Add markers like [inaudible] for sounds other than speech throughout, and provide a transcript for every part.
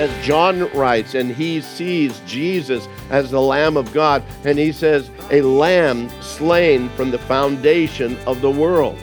as John writes, and he sees Jesus as the Lamb of God, and he says, A lamb slain from the foundation of the world.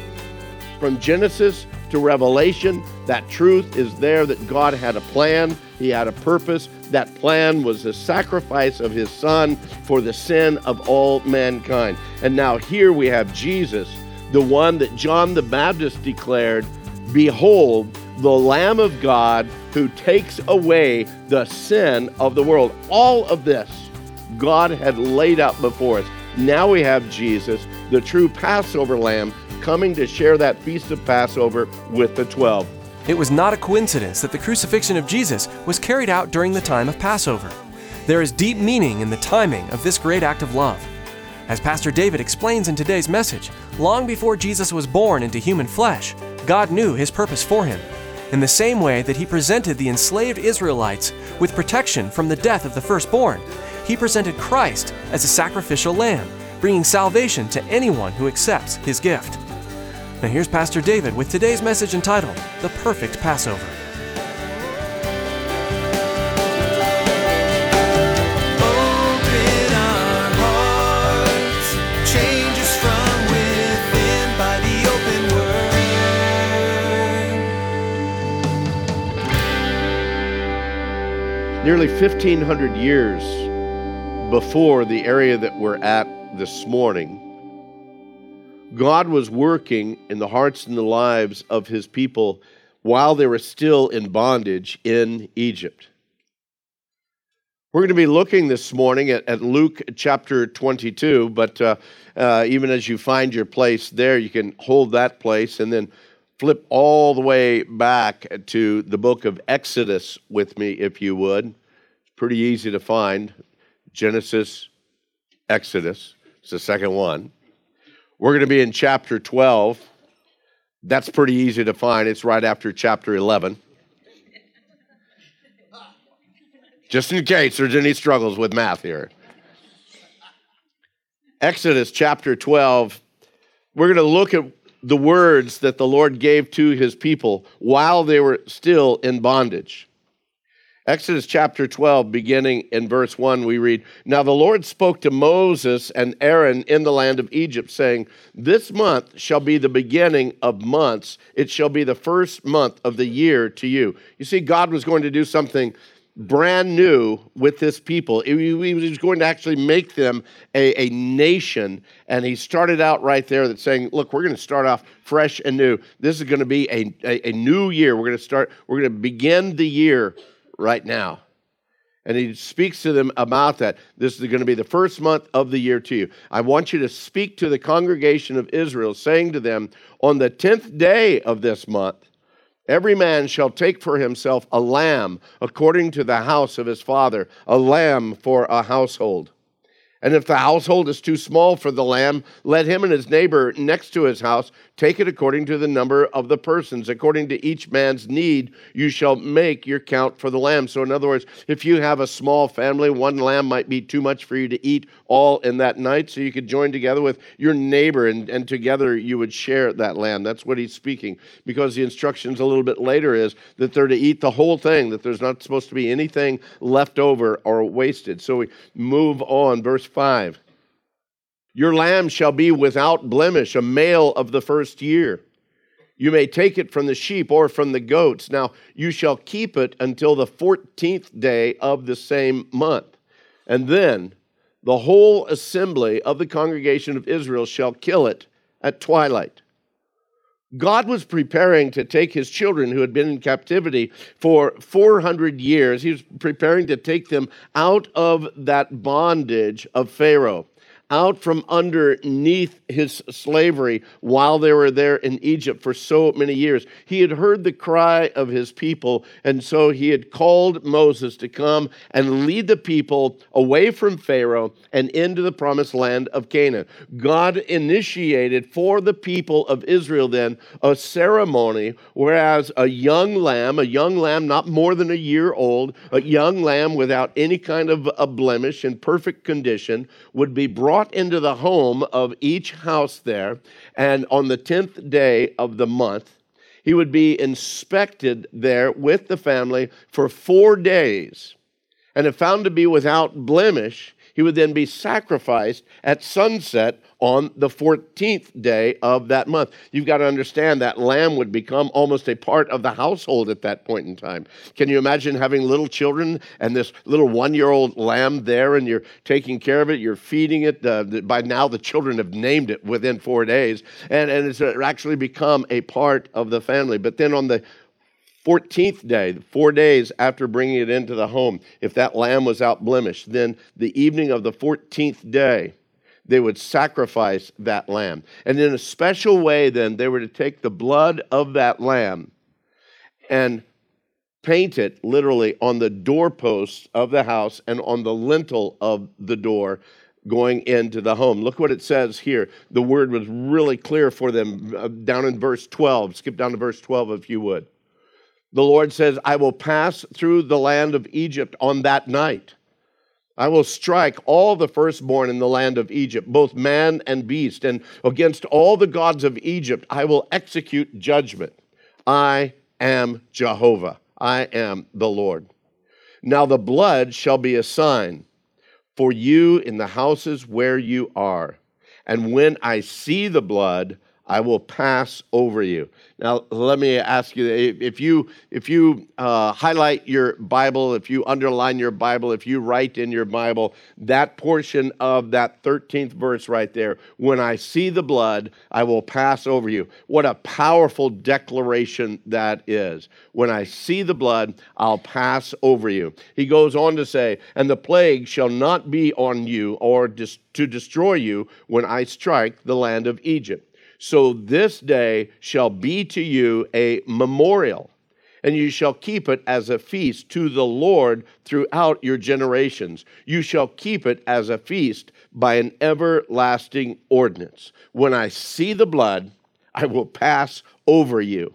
From Genesis to Revelation, that truth is there that God had a plan, He had a purpose. That plan was the sacrifice of His Son for the sin of all mankind. And now here we have Jesus, the one that John the Baptist declared Behold, the Lamb of God who takes away the sin of the world. All of this God had laid out before us. Now we have Jesus, the true Passover lamb, coming to share that feast of Passover with the 12. It was not a coincidence that the crucifixion of Jesus was carried out during the time of Passover. There is deep meaning in the timing of this great act of love. As Pastor David explains in today's message, long before Jesus was born into human flesh, God knew his purpose for him. In the same way that he presented the enslaved Israelites with protection from the death of the firstborn, he presented Christ as a sacrificial lamb, bringing salvation to anyone who accepts his gift. Now here's Pastor David with today's message entitled The Perfect Passover. Nearly 1,500 years before the area that we're at this morning, God was working in the hearts and the lives of his people while they were still in bondage in Egypt. We're going to be looking this morning at, at Luke chapter 22, but uh, uh, even as you find your place there, you can hold that place and then flip all the way back to the book of Exodus with me, if you would. It's pretty easy to find Genesis, Exodus. It's the second one. We're going to be in chapter 12. That's pretty easy to find. It's right after chapter 11. Just in case there's any struggles with math here. Exodus chapter 12, we're going to look at the words that the Lord gave to his people while they were still in bondage. Exodus chapter 12, beginning in verse 1, we read Now the Lord spoke to Moses and Aaron in the land of Egypt, saying, This month shall be the beginning of months. It shall be the first month of the year to you. You see, God was going to do something brand new with this people. He was going to actually make them a, a nation. And he started out right there that saying, look, we're going to start off fresh and new. This is going to be a, a, a new year. We're going to start, we're going to begin the year right now. And he speaks to them about that. This is going to be the first month of the year to you. I want you to speak to the congregation of Israel, saying to them, On the tenth day of this month, every man shall take for himself a lamb according to the house of his father, a lamb for a household. And if the household is too small for the lamb, let him and his neighbor next to his house take it according to the number of the persons. According to each man's need, you shall make your count for the lamb. So, in other words, if you have a small family, one lamb might be too much for you to eat all in that night. So, you could join together with your neighbor and, and together you would share that lamb. That's what he's speaking. Because the instructions a little bit later is that they're to eat the whole thing, that there's not supposed to be anything left over or wasted. So, we move on. Verse 5. Your lamb shall be without blemish, a male of the first year. You may take it from the sheep or from the goats. Now, you shall keep it until the 14th day of the same month. And then the whole assembly of the congregation of Israel shall kill it at twilight. God was preparing to take his children who had been in captivity for 400 years. He was preparing to take them out of that bondage of Pharaoh, out from underneath his slavery while they were there in Egypt for so many years. He had heard the cry of his people, and so he had called Moses to come and lead the people away from Pharaoh and into the promised land of Canaan. God initiated for the people of Israel then a ceremony whereas a young lamb, a young lamb not more than a year old, a young lamb without any kind of a blemish in perfect condition would be brought brought into the home of each house there, and on the 10th day of the month, he would be inspected there with the family for four days. And if found to be without blemish, he would then be sacrificed at sunset on the 14th day of that month. You've got to understand that lamb would become almost a part of the household at that point in time. Can you imagine having little children and this little one year old lamb there and you're taking care of it, you're feeding it? Uh, by now, the children have named it within four days, and, and it's actually become a part of the family. But then on the 14th day, four days after bringing it into the home, if that lamb was out blemished, then the evening of the 14th day, they would sacrifice that lamb. And in a special way, then, they were to take the blood of that lamb and paint it literally on the doorposts of the house and on the lintel of the door going into the home. Look what it says here. The word was really clear for them uh, down in verse 12. Skip down to verse 12 if you would. The Lord says, I will pass through the land of Egypt on that night I will strike all the firstborn in the land of Egypt, both man and beast, and against all the gods of Egypt I will execute judgment. I am Jehovah. I am the Lord. Now the blood shall be a sign for you in the houses where you are. And when I see the blood, I will pass over you. Now, let me ask you if you, if you uh, highlight your Bible, if you underline your Bible, if you write in your Bible, that portion of that 13th verse right there, when I see the blood, I will pass over you. What a powerful declaration that is. When I see the blood, I'll pass over you. He goes on to say, and the plague shall not be on you or dis- to destroy you when I strike the land of Egypt. So this day shall be to you a memorial, and you shall keep it as a feast to the Lord throughout your generations. You shall keep it as a feast by an everlasting ordinance. When I see the blood, I will pass over you.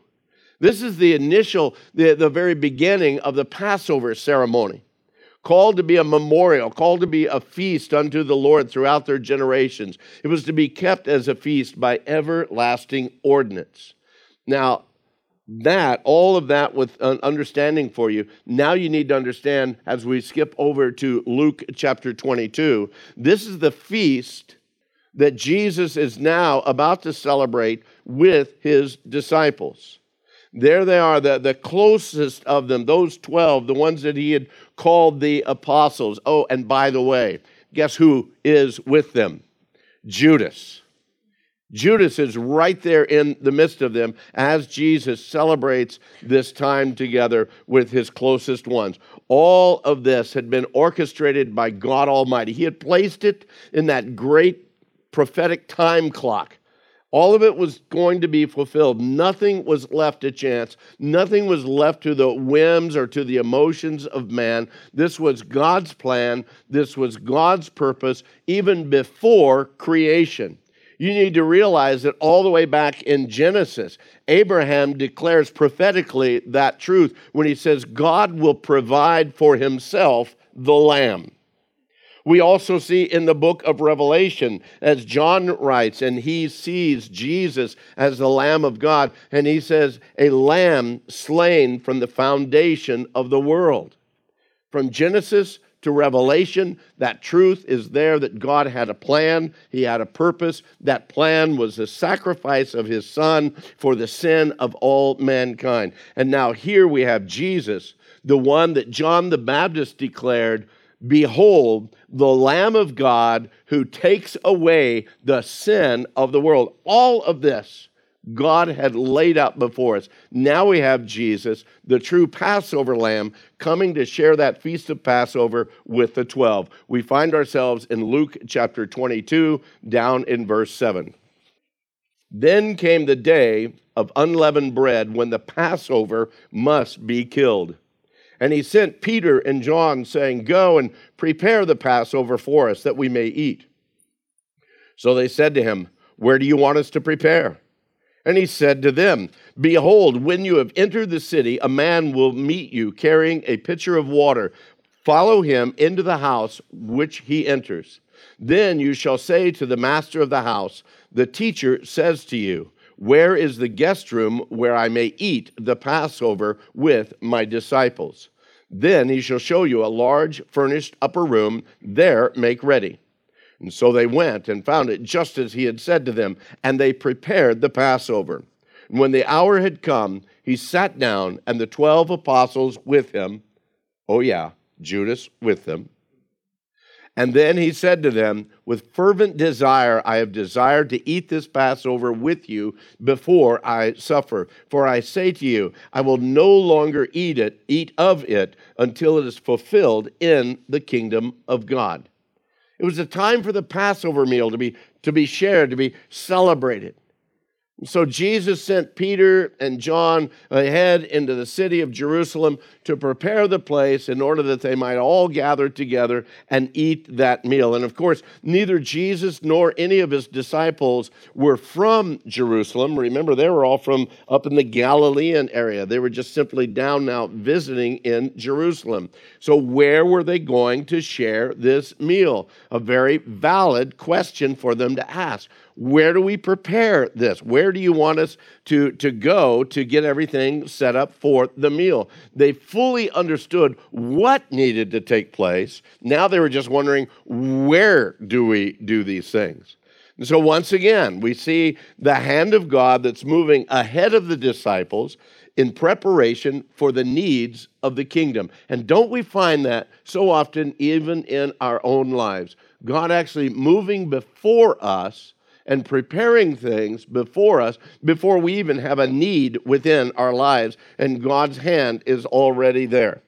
This is the initial, the, the very beginning of the Passover ceremony called to be a memorial, called to be a feast unto the Lord throughout their generations. It was to be kept as a feast by everlasting ordinance. Now, that, all of that with an understanding for you, now you need to understand as we skip over to Luke chapter 22, this is the feast that Jesus is now about to celebrate with his disciples. There they are, the, the closest of them, those 12, the ones that he had called the apostles. Oh, and by the way, guess who is with them? Judas. Judas is right there in the midst of them as Jesus celebrates this time together with his closest ones. All of this had been orchestrated by God Almighty. He had placed it in that great prophetic time clock all of it was going to be fulfilled. Nothing was left to chance. Nothing was left to the whims or to the emotions of man. This was God's plan. This was God's purpose, even before creation. You need to realize that all the way back in Genesis, Abraham declares prophetically that truth when he says, God will provide for himself the lamb. We also see in the book of Revelation, as John writes, and he sees Jesus as the Lamb of God, and he says, A lamb slain from the foundation of the world. From Genesis to Revelation, that truth is there that God had a plan, He had a purpose. That plan was the sacrifice of His Son for the sin of all mankind. And now here we have Jesus, the one that John the Baptist declared Behold, the Lamb of God who takes away the sin of the world. All of this God had laid out before us. Now we have Jesus, the true Passover lamb, coming to share that feast of Passover with the 12. We find ourselves in Luke chapter 22, down in verse 7. Then came the day of unleavened bread when the Passover must be killed. And he sent Peter and John, saying, Go and prepare the Passover for us that we may eat. So they said to him, Where do you want us to prepare? And he said to them, Behold, when you have entered the city, a man will meet you carrying a pitcher of water. Follow him into the house which he enters. Then you shall say to the master of the house, The teacher says to you, Where is the guest room where I may eat the Passover with my disciples? Then he shall show you a large furnished upper room. There make ready. And so they went and found it just as he had said to them, and they prepared the Passover. And when the hour had come, he sat down, and the twelve apostles with him. Oh, yeah, Judas with them. And then he said to them, With fervent desire, I have desired to eat this Passover with you before I suffer. For I say to you, I will no longer eat it, eat of it, until it is fulfilled in the kingdom of God. It was a time for the Passover meal to be, to be shared, to be celebrated. So Jesus sent Peter and John ahead into the city of Jerusalem to prepare the place in order that they might all gather together and eat that meal. And of course, neither Jesus nor any of his disciples were from Jerusalem. Remember, they were all from up in the Galilean area. They were just simply down now visiting in Jerusalem. So, where were they going to share this meal? A very valid question for them to ask. Where do we prepare this? Where do you want us to, to go to get everything set up for the meal? They fully understood what needed to take place. Now they were just wondering, where do we do these things? And so, once again, we see the hand of God that's moving ahead of the disciples in preparation for the needs of the kingdom. And don't we find that so often, even in our own lives? God actually moving before us and preparing things before us before we even have a need within our lives, and God's hand is already there.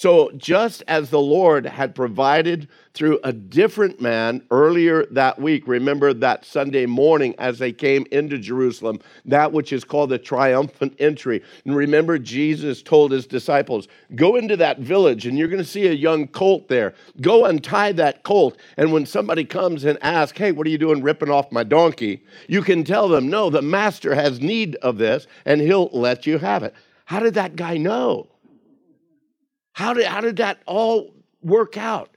So, just as the Lord had provided through a different man earlier that week, remember that Sunday morning as they came into Jerusalem, that which is called the triumphant entry. And remember, Jesus told his disciples, Go into that village and you're going to see a young colt there. Go untie that colt. And when somebody comes and asks, Hey, what are you doing ripping off my donkey? You can tell them, No, the master has need of this and he'll let you have it. How did that guy know? How did, how did that all work out?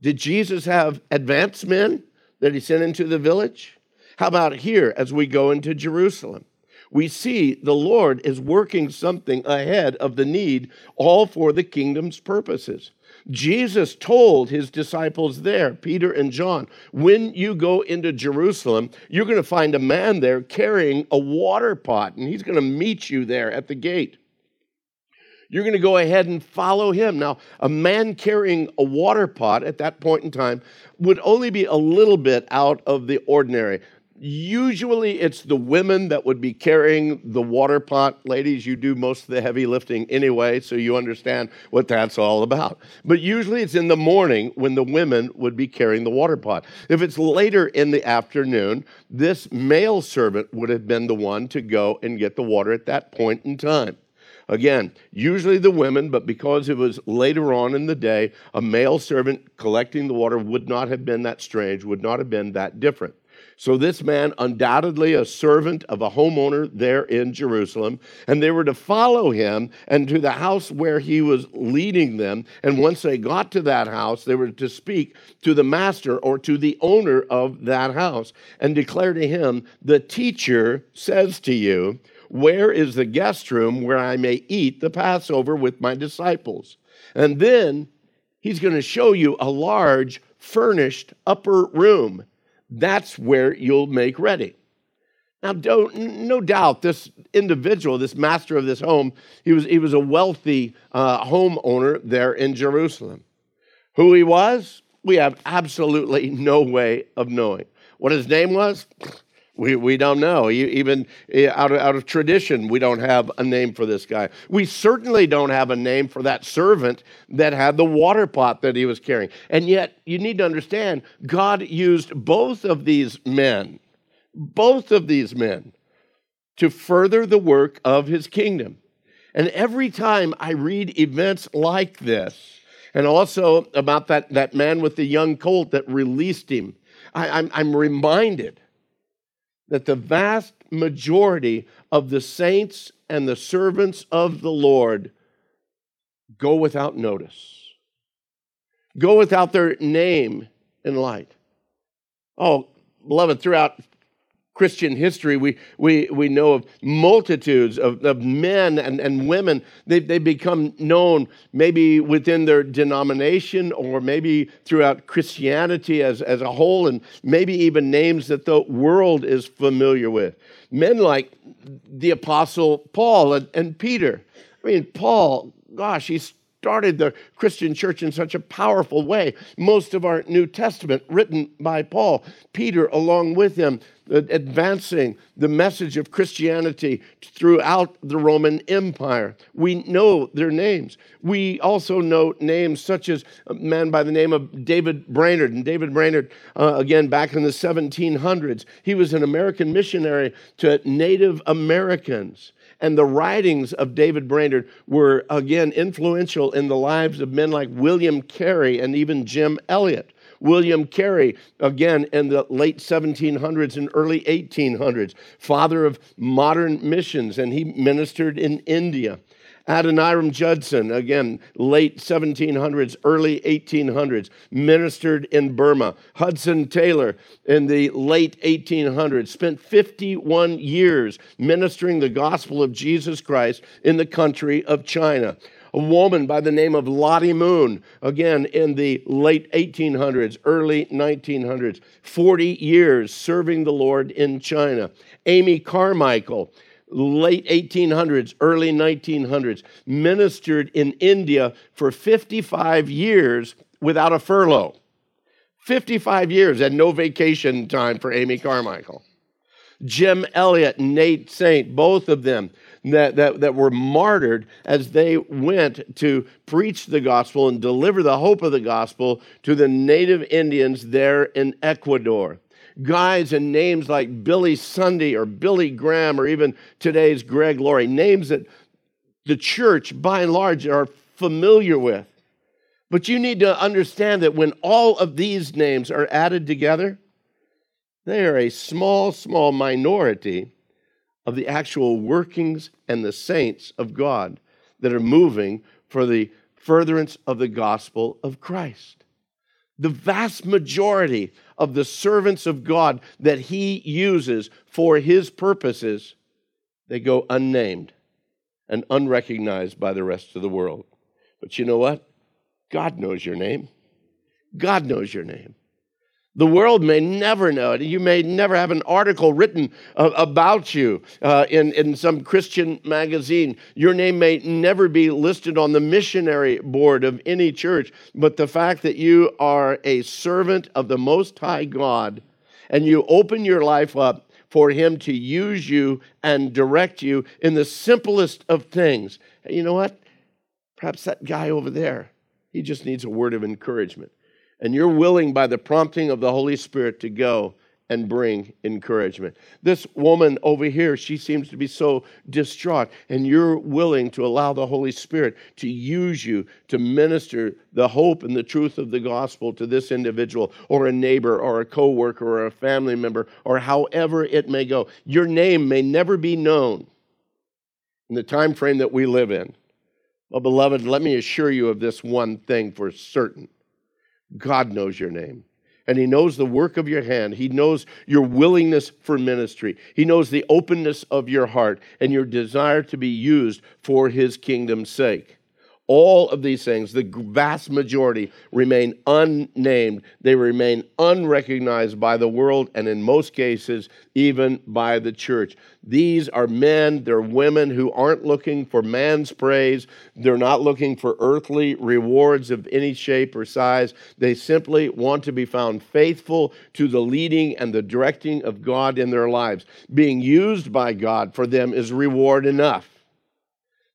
Did Jesus have advanced men that he sent into the village? How about here as we go into Jerusalem? We see the Lord is working something ahead of the need, all for the kingdom's purposes. Jesus told his disciples there, Peter and John, when you go into Jerusalem, you're going to find a man there carrying a water pot, and he's going to meet you there at the gate you're going to go ahead and follow him. Now, a man carrying a water pot at that point in time would only be a little bit out of the ordinary. Usually, it's the women that would be carrying the water pot. Ladies, you do most of the heavy lifting anyway, so you understand what that's all about. But usually, it's in the morning when the women would be carrying the water pot. If it's later in the afternoon, this male servant would have been the one to go and get the water at that point in time. Again, usually the women, but because it was later on in the day, a male servant collecting the water would not have been that strange, would not have been that different. So, this man, undoubtedly a servant of a homeowner there in Jerusalem, and they were to follow him and to the house where he was leading them. And once they got to that house, they were to speak to the master or to the owner of that house and declare to him, The teacher says to you, where is the guest room where I may eat the Passover with my disciples? And then he's going to show you a large furnished upper room. That's where you'll make ready. Now, no doubt, this individual, this master of this home, he was, he was a wealthy uh, homeowner there in Jerusalem. Who he was, we have absolutely no way of knowing. What his name was, We, we don't know. Even eh, out of, out of tradition, we don't have a name for this guy. We certainly don't have a name for that servant that had the water pot that he was carrying. And yet, you need to understand, God used both of these men, both of these men, to further the work of his kingdom. And every time I read events like this, and also about that, that man with the young colt that released him, I, I'm, I'm reminded that the vast majority of the saints and the servants of the Lord go without notice, go without their name in light. Oh, beloved, throughout Christian history, we, we, we know of multitudes of, of men and, and women. They, they become known maybe within their denomination or maybe throughout Christianity as, as a whole, and maybe even names that the world is familiar with. Men like the Apostle Paul and, and Peter. I mean, Paul, gosh, he's started the Christian church in such a powerful way. Most of our New Testament written by Paul, Peter along with him, advancing the message of Christianity throughout the Roman Empire. We know their names. We also know names such as a man by the name of David Brainerd. And David Brainerd, uh, again, back in the 1700s, he was an American missionary to Native Americans. And the writings of David Brainerd were, again, influential in the lives of men like William Carey and even Jim Elliot. William Carey, again in the late 1700s and early 1800s, father of modern missions, and he ministered in India. Adoniram Judson, again, late 1700s, early 1800s, ministered in Burma. Hudson Taylor, in the late 1800s, spent 51 years ministering the gospel of Jesus Christ in the country of China. A woman by the name of Lottie Moon, again in the late 1800s, early 1900s, 40 years serving the Lord in China. Amy Carmichael, late 1800s, early 1900s, ministered in India for 55 years without a furlough. 55 years and no vacation time for Amy Carmichael. Jim Elliot, Nate Saint, both of them that, that, that were martyred as they went to preach the gospel and deliver the hope of the gospel to the native Indians there in Ecuador guys and names like Billy Sunday or Billy Graham or even today's Greg Laurie, names that the church by and large are familiar with. But you need to understand that when all of these names are added together, they are a small, small minority of the actual workings and the saints of God that are moving for the furtherance of the gospel of Christ. The vast majority of the servants of God that he uses for his purposes, they go unnamed and unrecognized by the rest of the world. But you know what? God knows your name. God knows your name. The world may never know it. You may never have an article written uh, about you uh, in, in some Christian magazine. Your name may never be listed on the missionary board of any church. But the fact that you are a servant of the Most High God and you open your life up for Him to use you and direct you in the simplest of things. You know what? Perhaps that guy over there, he just needs a word of encouragement and you're willing by the prompting of the Holy Spirit to go and bring encouragement. This woman over here, she seems to be so distraught, and you're willing to allow the Holy Spirit to use you to minister the hope and the truth of the gospel to this individual, or a neighbor, or a coworker, or a family member, or however it may go. Your name may never be known in the time frame that we live in. Well, beloved, let me assure you of this one thing for certain God knows your name. And He knows the work of your hand. He knows your willingness for ministry. He knows the openness of your heart and your desire to be used for His kingdom's sake. All of these things, the vast majority, remain unnamed. They remain unrecognized by the world, and in most cases, even by the church. These are men, they're women who aren't looking for man's praise. They're not looking for earthly rewards of any shape or size. They simply want to be found faithful to the leading and the directing of God in their lives. Being used by God for them is reward enough.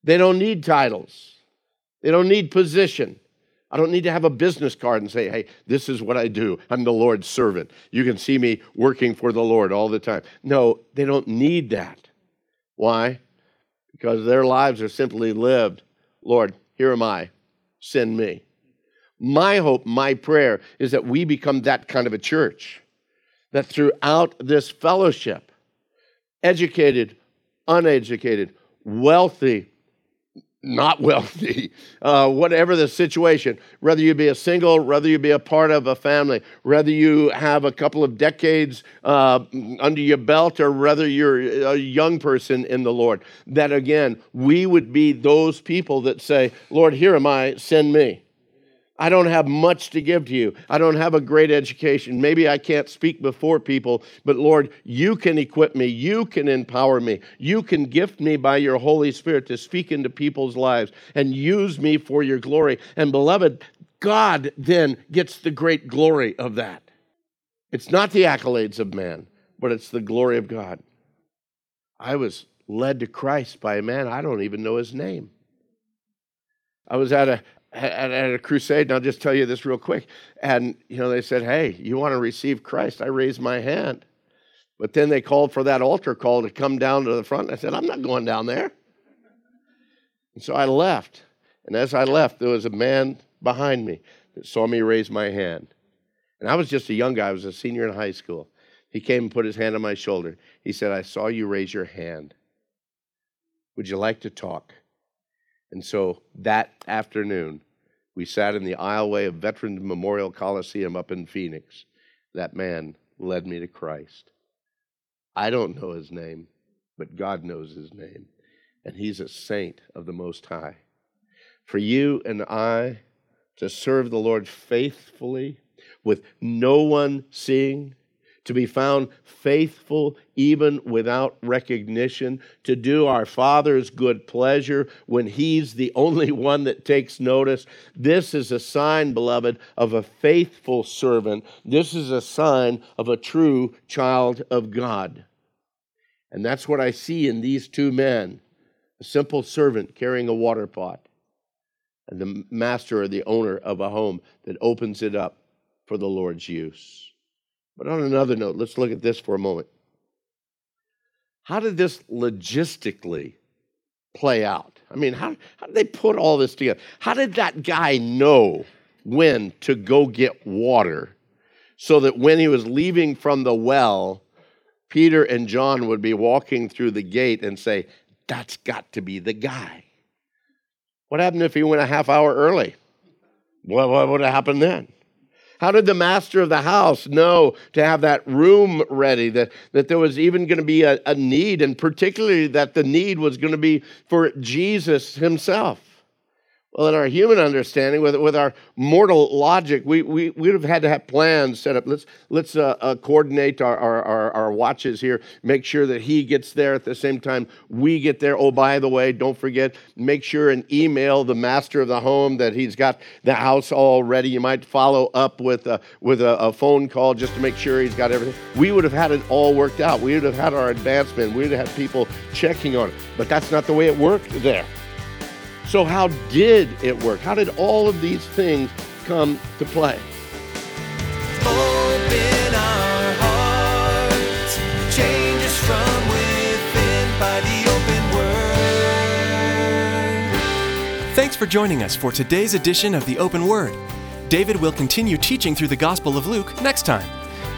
They don't need titles. They don't need position. I don't need to have a business card and say, hey, this is what I do. I'm the Lord's servant. You can see me working for the Lord all the time. No, they don't need that. Why? Because their lives are simply lived. Lord, here am I. Send me. My hope, my prayer is that we become that kind of a church. That throughout this fellowship, educated, uneducated, wealthy, not wealthy, [laughs] uh, whatever the situation, whether you be a single, whether you be a part of a family, whether you have a couple of decades uh, under your belt, or whether you're a young person in the Lord, that again, we would be those people that say, Lord, here am I, send me. I don't have much to give to you. I don't have a great education. Maybe I can't speak before people, but Lord, you can equip me. You can empower me. You can gift me by your Holy Spirit to speak into people's lives and use me for your glory. And beloved, God then gets the great glory of that. It's not the accolades of man, but it's the glory of God. I was led to Christ by a man, I don't even know his name. I was at a at, at a crusade, and I'll just tell you this real quick. And, you know, they said, Hey, you want to receive Christ? I raised my hand. But then they called for that altar call to come down to the front. I said, I'm not going down there. And so I left. And as I left, there was a man behind me that saw me raise my hand. And I was just a young guy, I was a senior in high school. He came and put his hand on my shoulder. He said, I saw you raise your hand. Would you like to talk? And so that afternoon, we sat in the aisleway of Veterans Memorial Coliseum up in Phoenix. That man led me to Christ. I don't know his name, but God knows his name. And he's a saint of the Most High. For you and I to serve the Lord faithfully with no one seeing, to be found faithful even without recognition, to do our Father's good pleasure when He's the only [laughs] one that takes notice. This is a sign, beloved, of a faithful servant. This is a sign of a true child of God. And that's what I see in these two men a simple servant carrying a water pot, and the master or the owner of a home that opens it up for the Lord's use. But on another note, let's look at this for a moment. How did this logistically play out? I mean, how, how did they put all this together? How did that guy know when to go get water so that when he was leaving from the well, Peter and John would be walking through the gate and say, That's got to be the guy. What happened if he went a half hour early? What, what would have happened then? How did the master of the house know to have that room ready, that, that there was even going to be a, a need, and particularly that the need was going to be for Jesus himself? Well, in our human understanding, with, with our mortal logic, we, we, we would have had to have plans set up. Let's, let's uh, uh, coordinate our, our, our, our, watches here, make sure that he gets there at the same time we get there. Oh, by the way, don't forget, make sure and email the master of the home that he's got the house all ready. You might follow up with, a, with a, a phone call just to make sure he's got everything. We would have had it all worked out. We would have had our advancement. We would have had people checking on it. But that's not the way it worked there. So, how did it work? How did all of these things come to play? Open our hearts, change us from within by the open word. Thanks for joining us for today's edition of the Open Word. David will continue teaching through the Gospel of Luke next time.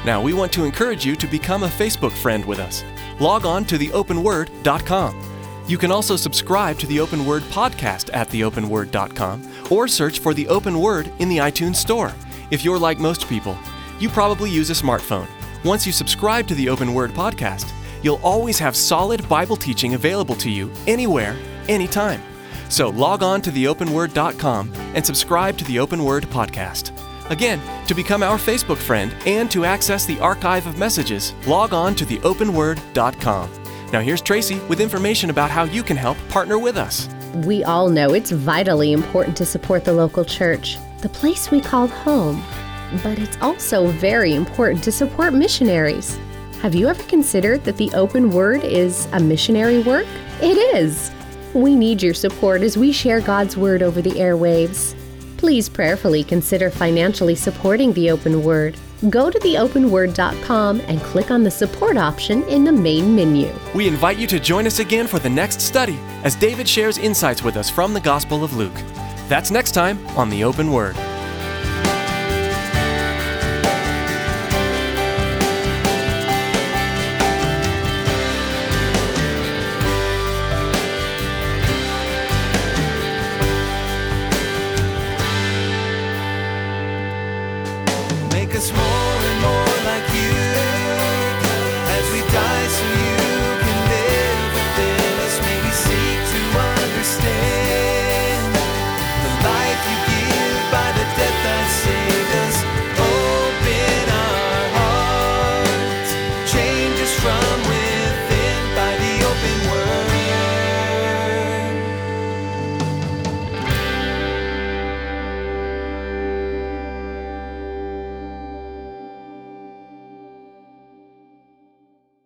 Now, we want to encourage you to become a Facebook friend with us. Log on to theopenword.com. You can also subscribe to the Open Word podcast at theopenword.com or search for the Open Word in the iTunes Store. If you're like most people, you probably use a smartphone. Once you subscribe to the Open Word podcast, you'll always have solid Bible teaching available to you anywhere, anytime. So log on to theopenword.com and subscribe to the Open Word podcast. Again, to become our Facebook friend and to access the archive of messages, log on to theopenword.com. Now here's Tracy with information about how you can help partner with us. We all know it's vitally important to support the local church, the place we call home. But it's also very important to support missionaries. Have you ever considered that the open word is a missionary work? It is. We need your support as we share God's word over the airwaves. Please prayerfully consider financially supporting the open word. Go to theopenword.com and click on the support option in the main menu. We invite you to join us again for the next study as David shares insights with us from the Gospel of Luke. That's next time on The Open Word.